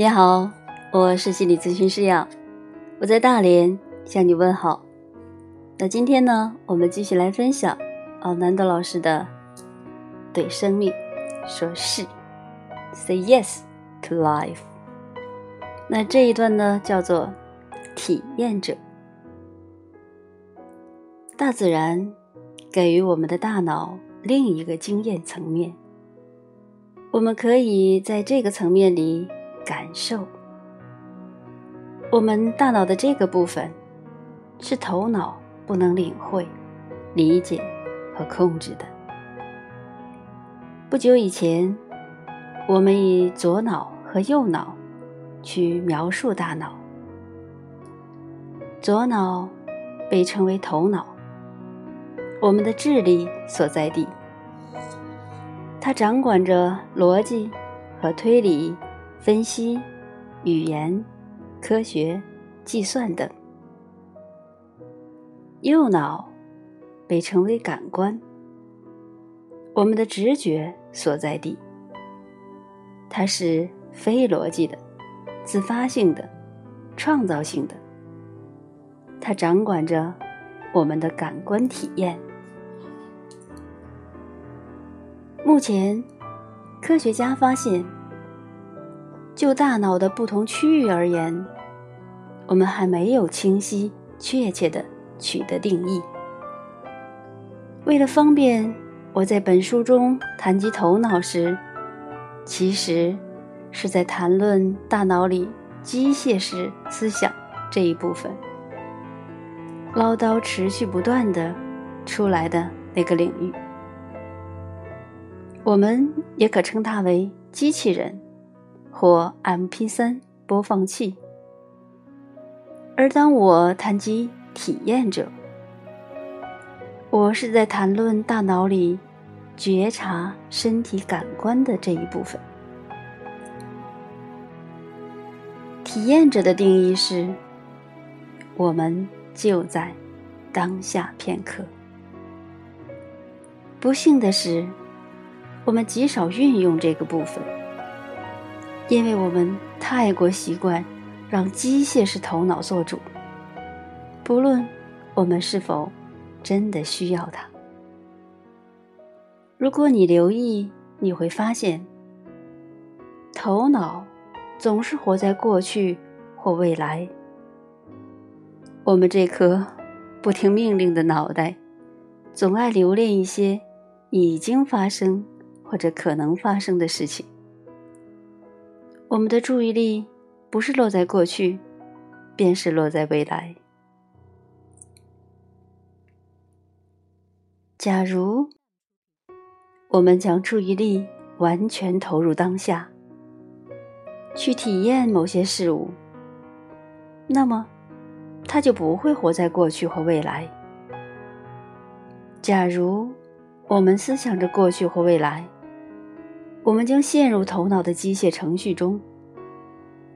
你好，我是心理咨询师杨，我在大连向你问好。那今天呢，我们继续来分享奥南德老师的《对生命说是》，Say yes to life。那这一段呢，叫做体验者。大自然给予我们的大脑另一个经验层面，我们可以在这个层面里。感受，我们大脑的这个部分是头脑不能领会、理解和控制的。不久以前，我们以左脑和右脑去描述大脑。左脑被称为头脑，我们的智力所在地，它掌管着逻辑和推理。分析、语言、科学、计算等。右脑被称为感官，我们的直觉所在地。它是非逻辑的、自发性的、创造性的。它掌管着我们的感官体验。目前，科学家发现。就大脑的不同区域而言，我们还没有清晰、确切的取得定义。为了方便我在本书中谈及头脑时，其实是在谈论大脑里机械式思想这一部分，唠叨持续不断的出来的那个领域。我们也可称它为机器人。或 MP3 播放器，而当我谈及体验者，我是在谈论大脑里觉察身体感官的这一部分。体验者的定义是：我们就在当下片刻。不幸的是，我们极少运用这个部分。因为我们太过习惯让机械式头脑做主，不论我们是否真的需要它。如果你留意，你会发现，头脑总是活在过去或未来。我们这颗不听命令的脑袋，总爱留恋一些已经发生或者可能发生的事情。我们的注意力不是落在过去，便是落在未来。假如我们将注意力完全投入当下，去体验某些事物，那么它就不会活在过去或未来。假如我们思想着过去或未来，我们将陷入头脑的机械程序中，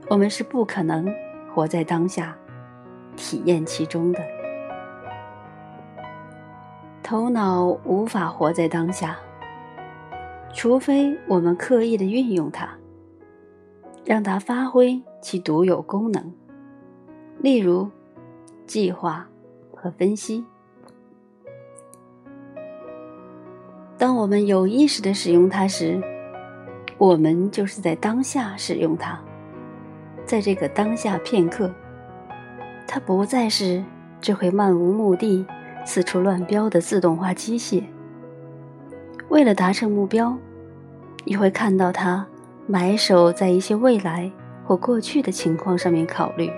我们是不可能活在当下，体验其中的。头脑无法活在当下，除非我们刻意的运用它，让它发挥其独有功能，例如计划和分析。当我们有意识的使用它时，我们就是在当下使用它，在这个当下片刻，它不再是只会漫无目的、四处乱飙的自动化机械。为了达成目标，你会看到它埋首在一些未来或过去的情况上面考虑。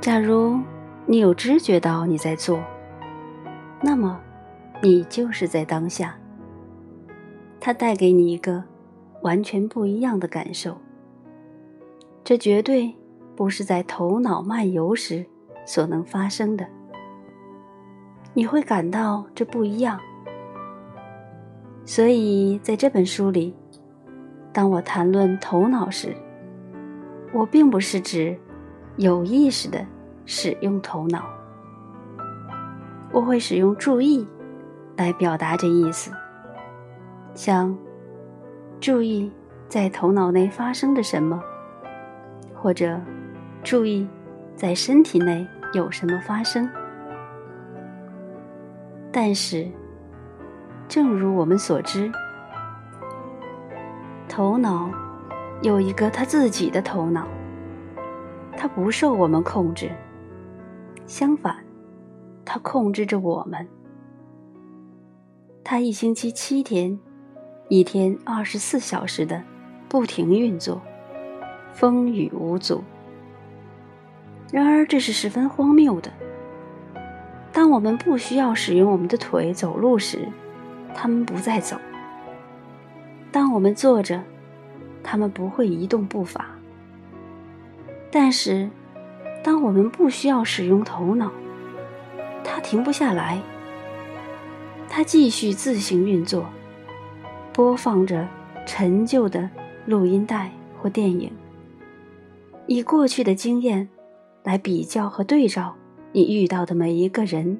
假如你有知觉到你在做，那么你就是在当下。它带给你一个完全不一样的感受。这绝对不是在头脑漫游时所能发生的。你会感到这不一样。所以在这本书里，当我谈论头脑时，我并不是指有意识的使用头脑，我会使用注意来表达这意思。像注意在头脑内发生的什么，或者注意在身体内有什么发生。但是，正如我们所知，头脑有一个他自己的头脑，它不受我们控制。相反，它控制着我们。它一星期七天，一天二十四小时的。不停运作，风雨无阻。然而，这是十分荒谬的。当我们不需要使用我们的腿走路时，他们不再走；当我们坐着，他们不会移动步伐。但是，当我们不需要使用头脑，它停不下来。它继续自行运作，播放着陈旧的。录音带或电影，以过去的经验来比较和对照你遇到的每一个人、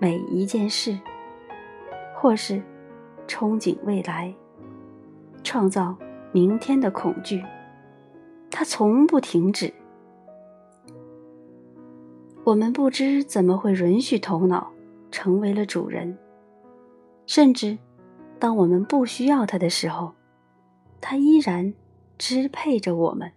每一件事，或是憧憬未来、创造明天的恐惧，它从不停止。我们不知怎么会允许头脑成为了主人，甚至当我们不需要它的时候。它依然支配着我们。